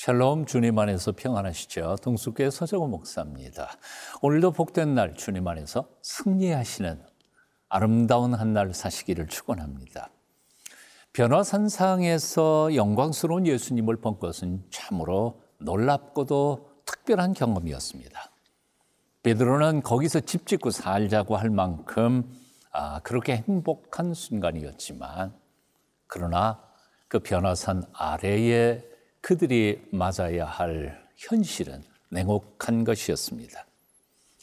샬롬 주님 안에서 평안하시죠. 동숙교회 서정호 목사입니다. 오늘도 복된 날 주님 안에서 승리하시는 아름다운 한 날 사시기를 축원합니다. 변화산상에서 영광스러운 예수님을 본 것은 참으로 놀랍고도 특별한 경험이었습니다. 베드로는 거기서 집 짓고 살자고 할 만큼 아, 그렇게 행복한 순간이었지만 그러나 그 변화산 아래에 그들이 맞아야 할 현실은 냉혹한 것이었습니다.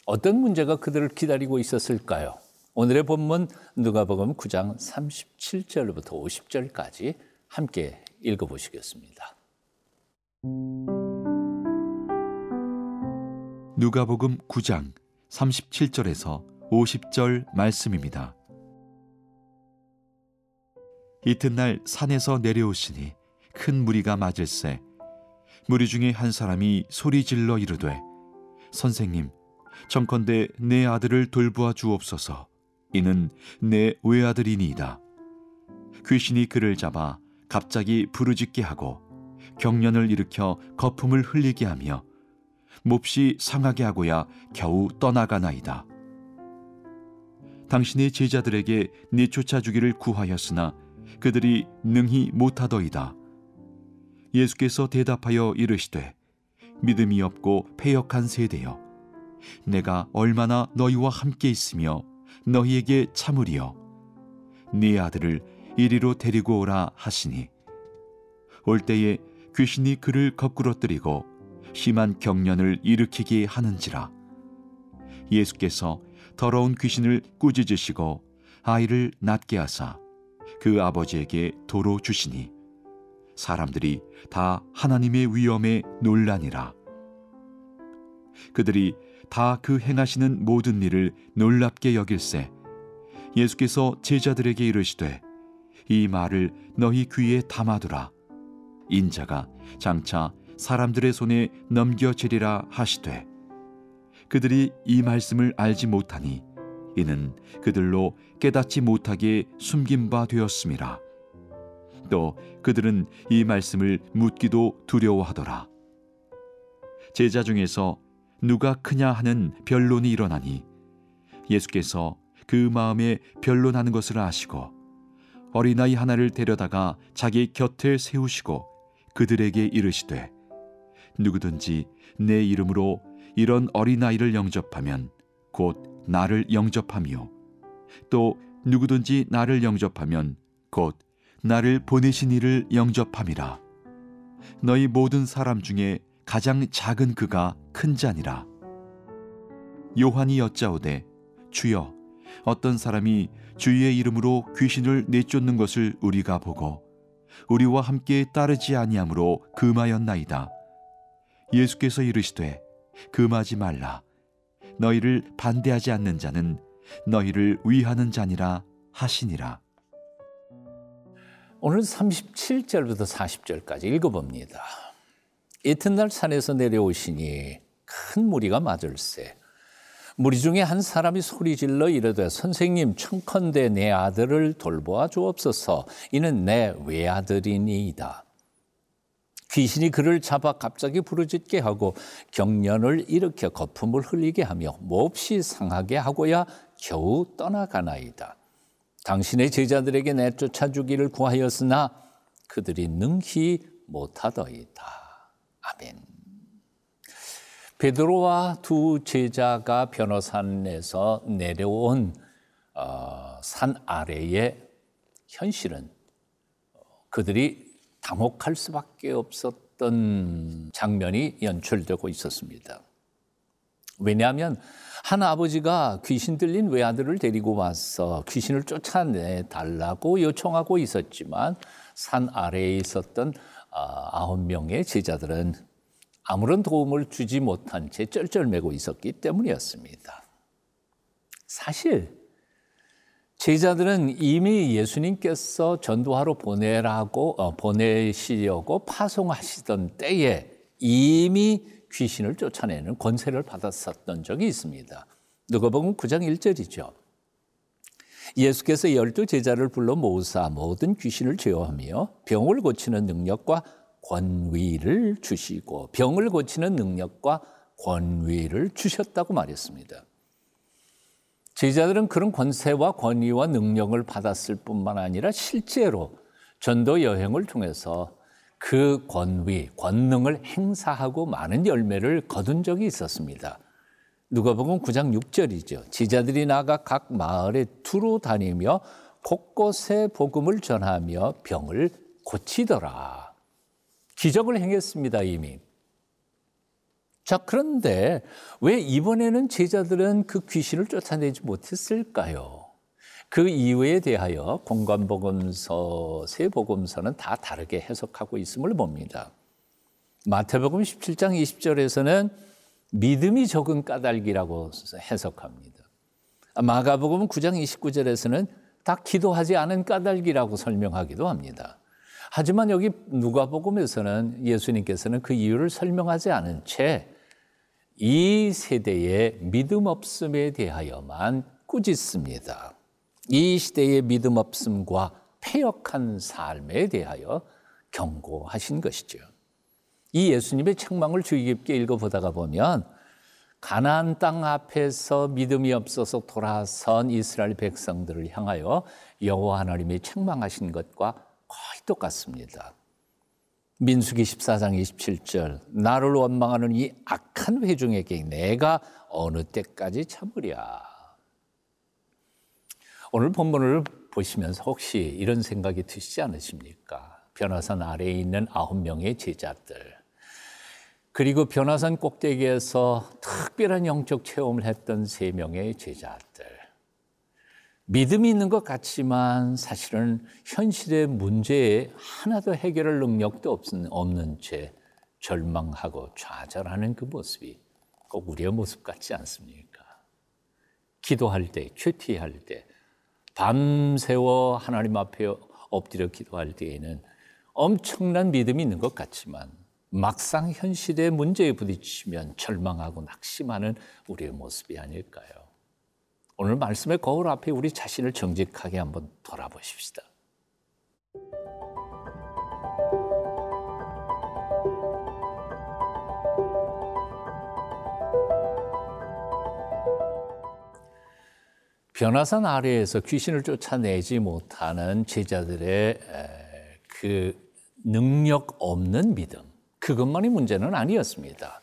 어떤 문제가 그들을 기다리고 있었을까요? 오늘의 본문 누가복음 9장 37절부터 50절까지 함께 읽어 보시겠습니다. 누가복음 9장 37절에서 50절 말씀입니다. 이튿날 산에서 내려오시니 큰 무리가 맞을세 무리 중에 한 사람이 소리 질러 이르되 선생님 청컨대 내 아들을 돌보아 주옵소서 이는 내 외아들이니이다. 귀신이 그를 잡아 갑자기 부르짖게 하고 경련을 일으켜 거품을 흘리게 하며 몹시 상하게 하고야 겨우 떠나가나이다. 당신의 제자들에게 내쫓아 주기를 구하였으나 그들이 능히 못하더이다. 예수께서 대답하여 이르시되 믿음이 없고 패역한 세대여 내가 얼마나 너희와 함께 있으며 너희에게 참으리요? 네 아들을 이리로 데리고 오라 하시니. 올 때에 귀신이 그를 거꾸러뜨리고 심한 경련을 일으키게 하는지라. 예수께서 더러운 귀신을 꾸짖으시고 아이를 낫게 하사 그 아버지에게 도로 주시니 사람들이 다 하나님의 위엄에 놀라니라. 그들이 다 그 행하시는 모든 일을 놀랍게 여길세. 예수께서 제자들에게 이르시되 이 말을 너희 귀에 담아두라. 인자가 장차 사람들의 손에 넘겨지리라 하시되 그들이 이 말씀을 알지 못하니 이는 그들로 깨닫지 못하게 숨긴 바 되었음이라 또 그들은 이 말씀을 묻기도 두려워하더라. 제자 중에서 누가 크냐 하는 변론이 일어나니 예수께서 그 마음에 변론하는 것을 아시고 어린아이 하나를 데려다가 자기 곁에 세우시고 그들에게 이르시되 누구든지 내 이름으로 이런 어린아이를 영접하면 곧 나를 영접하며 또 누구든지 나를 영접하면 곧 나를 보내신 이를 영접함이라. 너희 모든 사람 중에 가장 작은 그가 큰 자니라. 요한이 여짜오되 주여 어떤 사람이 주의 이름으로 귀신을 내쫓는 것을 우리가 보고 우리와 함께 따르지 아니하므로 금하였나이다. 예수께서 이르시되 금하지 말라. 너희를 반대하지 않는 자는 너희를 위하는 자니라 하시니라 오늘 37절부터 40절까지 읽어봅니다. 이튿날 산에서 내려오시니 큰 무리가 맞을세. 무리 중에 한 사람이 소리질러 이르되 선생님 청컨대 내 아들을 돌보아 주옵소서 이는 내 외아들이니이다. 귀신이 그를 잡아 갑자기 부르짖게 하고 경련을 일으켜 거품을 흘리게 하며 몹시 상하게 하고야 겨우 떠나가나이다. 당신의 제자들에게 내쫓아 주기를 구하였으나 그들이 능히 못하더이다. 아멘. 베드로와 두 제자가 변호산에서 내려온 어, 산 아래의 현실은 그들이 당혹할 수밖에 없었던 장면이 연출되고 있었습니다. 왜냐하면 한 아버지가 귀신 들린 외아들을 데리고 와서 귀신을 쫓아내 달라고 요청하고 있었지만 산 아래에 있었던 아, 아홉 명의 제자들은 아무런 도움을 주지 못한 채 쩔쩔매고 있었기 때문이었습니다. 사실 제자들은 이미 예수님께서 전도하러 보내라고 어, 보내시려고 파송하시던 때에 이미 귀신을 쫓아내는 권세를 받았었던 적이 있습니다. 누가복음 9장 1절이죠. 예수께서 열두 제자를 불러 모으사 모든 귀신을 제어하며 병을 고치는 능력과 권위를 주시고 병을 고치는 능력과 권위를 주셨다고 말했습니다. 제자들은 그런 권세와 권위와 능력을 받았을 뿐만 아니라 실제로 전도 여행을 통해서 그 권위, 권능을 행사하고 많은 열매를 거둔 적이 있었습니다. 누가복음 9장 6절이죠. 제자들이 나가 각 마을에 두루 다니며 곳곳에 복음을 전하며 병을 고치더라. 기적을 행했습니다, 이미. 자, 그런데 왜 이번에는 제자들은 그 귀신을 쫓아내지 못했을까요? 그 이유에 대하여 공관복음서, 세 복음서는 다 다르게 해석하고 있음을 봅니다. 마태복음 17장 20절에서는 믿음이 적은 까닭이라고 해석합니다. 마가복음 9장 29절에서는 다 기도하지 않은 까닭이라고 설명하기도 합니다. 하지만 여기 누가복음에서는 예수님께서는 그 이유를 설명하지 않은 채 이 세대의 믿음 없음에 대하여만 꾸짖습니다. 이 시대의 믿음 없음과 폐역한 삶에 대하여 경고하신 것이죠. 이 예수님의 책망을 주의 깊게 읽어보다가 보면 가나안 땅 앞에서 믿음이 없어서 돌아선 이스라엘 백성들을 향하여 여호와 하나님이 책망하신 것과 거의 똑같습니다. 민수기 14장 27절 나를 원망하는 이 악한 회중에게 내가 어느 때까지 참으랴. 오늘 본문을 보시면서 혹시 이런 생각이 드시지 않으십니까? 변화산 아래에 있는 아홉 명의 제자들. 그리고 변화산 꼭대기에서 특별한 영적 체험을 했던 세 명의 제자들. 믿음이 있는 것 같지만 사실은 현실의 문제에 하나도 해결할 능력도 없는 채 절망하고 좌절하는 그 모습이 꼭 우리의 모습 같지 않습니까? 기도할 때, 큐티할 때, 밤새워 하나님 앞에 엎드려 기도할 때에는 엄청난 믿음이 있는 것 같지만 막상 현실의 문제에 부딪히면 절망하고 낙심하는 우리의 모습이 아닐까요? 오늘 말씀의 거울 앞에 우리 자신을 정직하게 한번 돌아보십시다. 변화산 아래에서 귀신을 쫓아내지 못하는 제자들의 그 능력 없는 믿음, 그것만이 문제는 아니었습니다.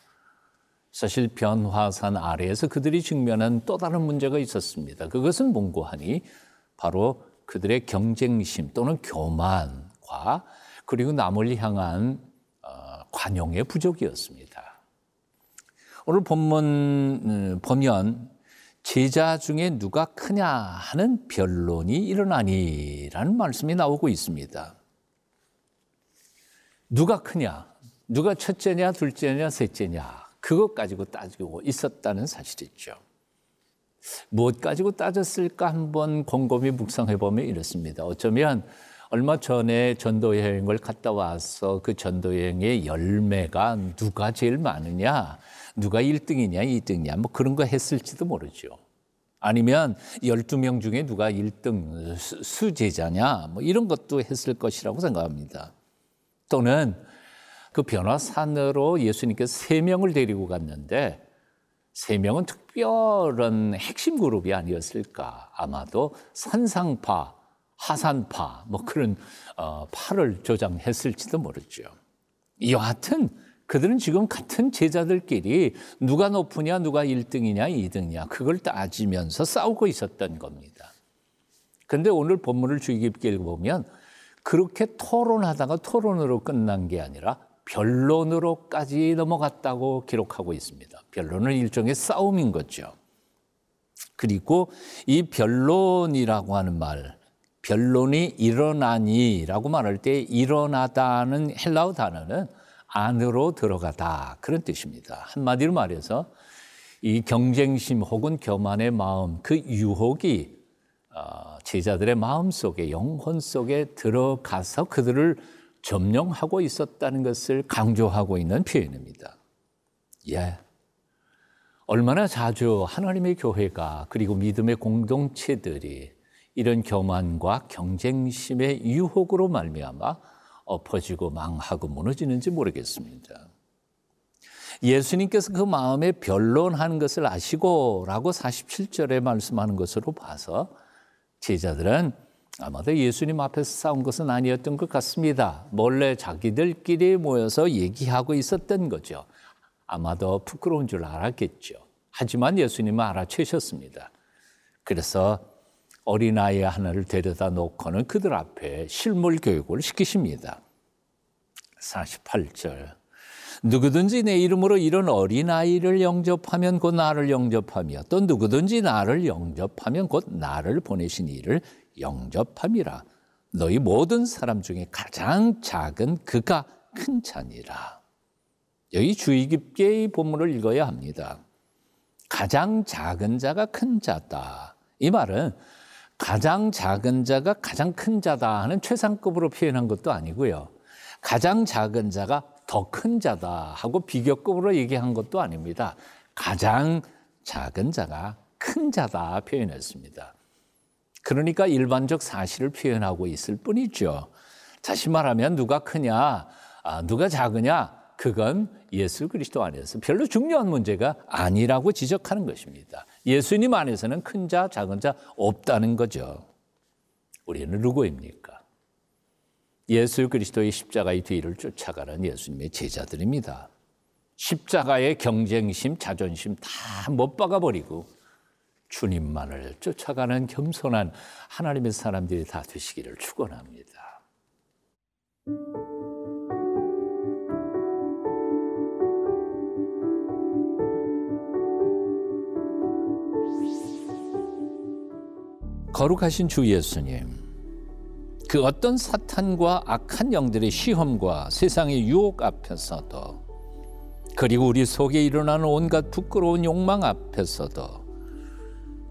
사실 변화산 아래에서 그들이 직면한 또 다른 문제가 있었습니다. 그것은 뭔고하니 바로 그들의 경쟁심 또는 교만과 그리고 남을 향한 어, 관용의 부족이었습니다. 오늘 본문 음, 보면 제자 중에 누가 크냐 하는 변론이 일어나니라는 말씀이 나오고 있습니다. 누가 크냐, 누가 첫째냐, 둘째냐, 셋째냐, 그것 가지고 따지고 있었다는 사실이죠. 무엇 가지고 따졌을까 한번 곰곰이 묵상해 보면 이렇습니다. 어쩌면 얼마 전에 전도 여행을 갔다 와서 그 전도 여행의 열매가 누가 제일 많으냐, 누가 1등이냐, 2등이냐, 뭐 그런 거 했을지도 모르죠. 아니면 12명 중에 누가 1등 수제자냐, 뭐 이런 것도 했을 것이라고 생각합니다. 또는 그 변화산으로 예수님께서 세 명을 데리고 갔는데 세 명은 특별한 핵심 그룹이 아니었을까. 아마도 산상파, 하산파, 뭐 그런 어, 파를 조장했을지도 모르죠. 여하튼 그들은 지금 같은 제자들끼리 누가 높으냐, 누가 1등이냐, 2등이냐, 그걸 따지면서 싸우고 있었던 겁니다. 근데 오늘 본문을 주의 깊게 읽어보면 그렇게 토론하다가 토론으로 끝난 게 아니라 변론으로까지 넘어갔다고 기록하고 있습니다. 변론은 일종의 싸움인 거죠. 그리고 이 변론이라고 하는 말, 변론이 일어나니라고 말할 때 일어나다는 헬라어 단어는 안으로 들어가다 그런 뜻입니다. 한마디로 말해서 이 경쟁심 혹은 교만의 마음 그 유혹이 어, 제자들의 마음 속에 영혼 속에 들어가서 그들을 점령하고 있었다는 것을 강조하고 있는 표현입니다. 예. 얼마나 자주 하나님의 교회가 그리고 믿음의 공동체들이 이런 교만과 경쟁심의 유혹으로 말미암아 엎어지고 망하고 무너지는지 모르겠습니다. 예수님께서 그 마음에 변론하는 것을 아시고라고 47절에 말씀하는 것으로 봐서 제자들은 아마도 예수님 앞에서 싸운 것은 아니었던 것 같습니다. 몰래 자기들끼리 모여서 얘기하고 있었던 거죠. 아마도 부끄러운 줄 알았겠죠. 하지만 예수님은 알아채셨습니다. 그래서 어린아이 하나를 데려다 놓고는 그들 앞에 실물 교육을 시키십니다. 48절. 누구든지 내 이름으로 이런 어린아이를 영접하면 곧 나를 영접하며 또 누구든지 나를 영접하면 곧 나를 보내신 이를 영접함이라. 너희 모든 사람 중에 가장 작은 그가 큰 자니라. 여기 주의 깊게 이 본문을 읽어야 합니다. 가장 작은 자가 큰 자다. 이 말은 가장 작은 자가 가장 큰 자다 하는 최상급으로 표현한 것도 아니고요. 가장 작은 자가 더 큰 자다 하고 비교급으로 얘기한 것도 아닙니다. 가장 작은 자가 큰 자다 표현했습니다. 그러니까 일반적 사실을 표현하고 있을 뿐이죠. 다시 말하면 누가 크냐, 아, 누가 작으냐, 그건 예수 그리스도 안에서 별로 중요한 문제가 아니라고 지적하는 것입니다. 예수님 안에서는 큰 자, 작은 자 없다는 거죠. 우리는 누구입니까? 예수 그리스도의 십자가의 뒤를 쫓아가는 예수님의 제자들입니다. 십자가의 경쟁심, 자존심 다 못 박아버리고 주님만을 쫓아가는 겸손한 하나님의 사람들이 다 되시기를 축원합니다. 거룩하신 주 예수님, 그 어떤 사탄과 악한 영들의 시험과 세상의 유혹 앞에서도 그리고 우리 속에 일어나는 온갖 부끄러운 욕망 앞에서도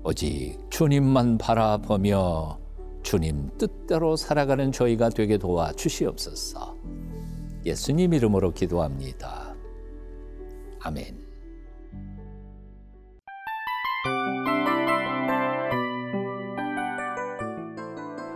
오직 주님만 바라보며 주님 뜻대로 살아가는 저희가 되게 도와 주시옵소서. 예수님 이름으로 기도합니다. 아멘.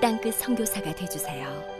땅끝 성교사가 되주세요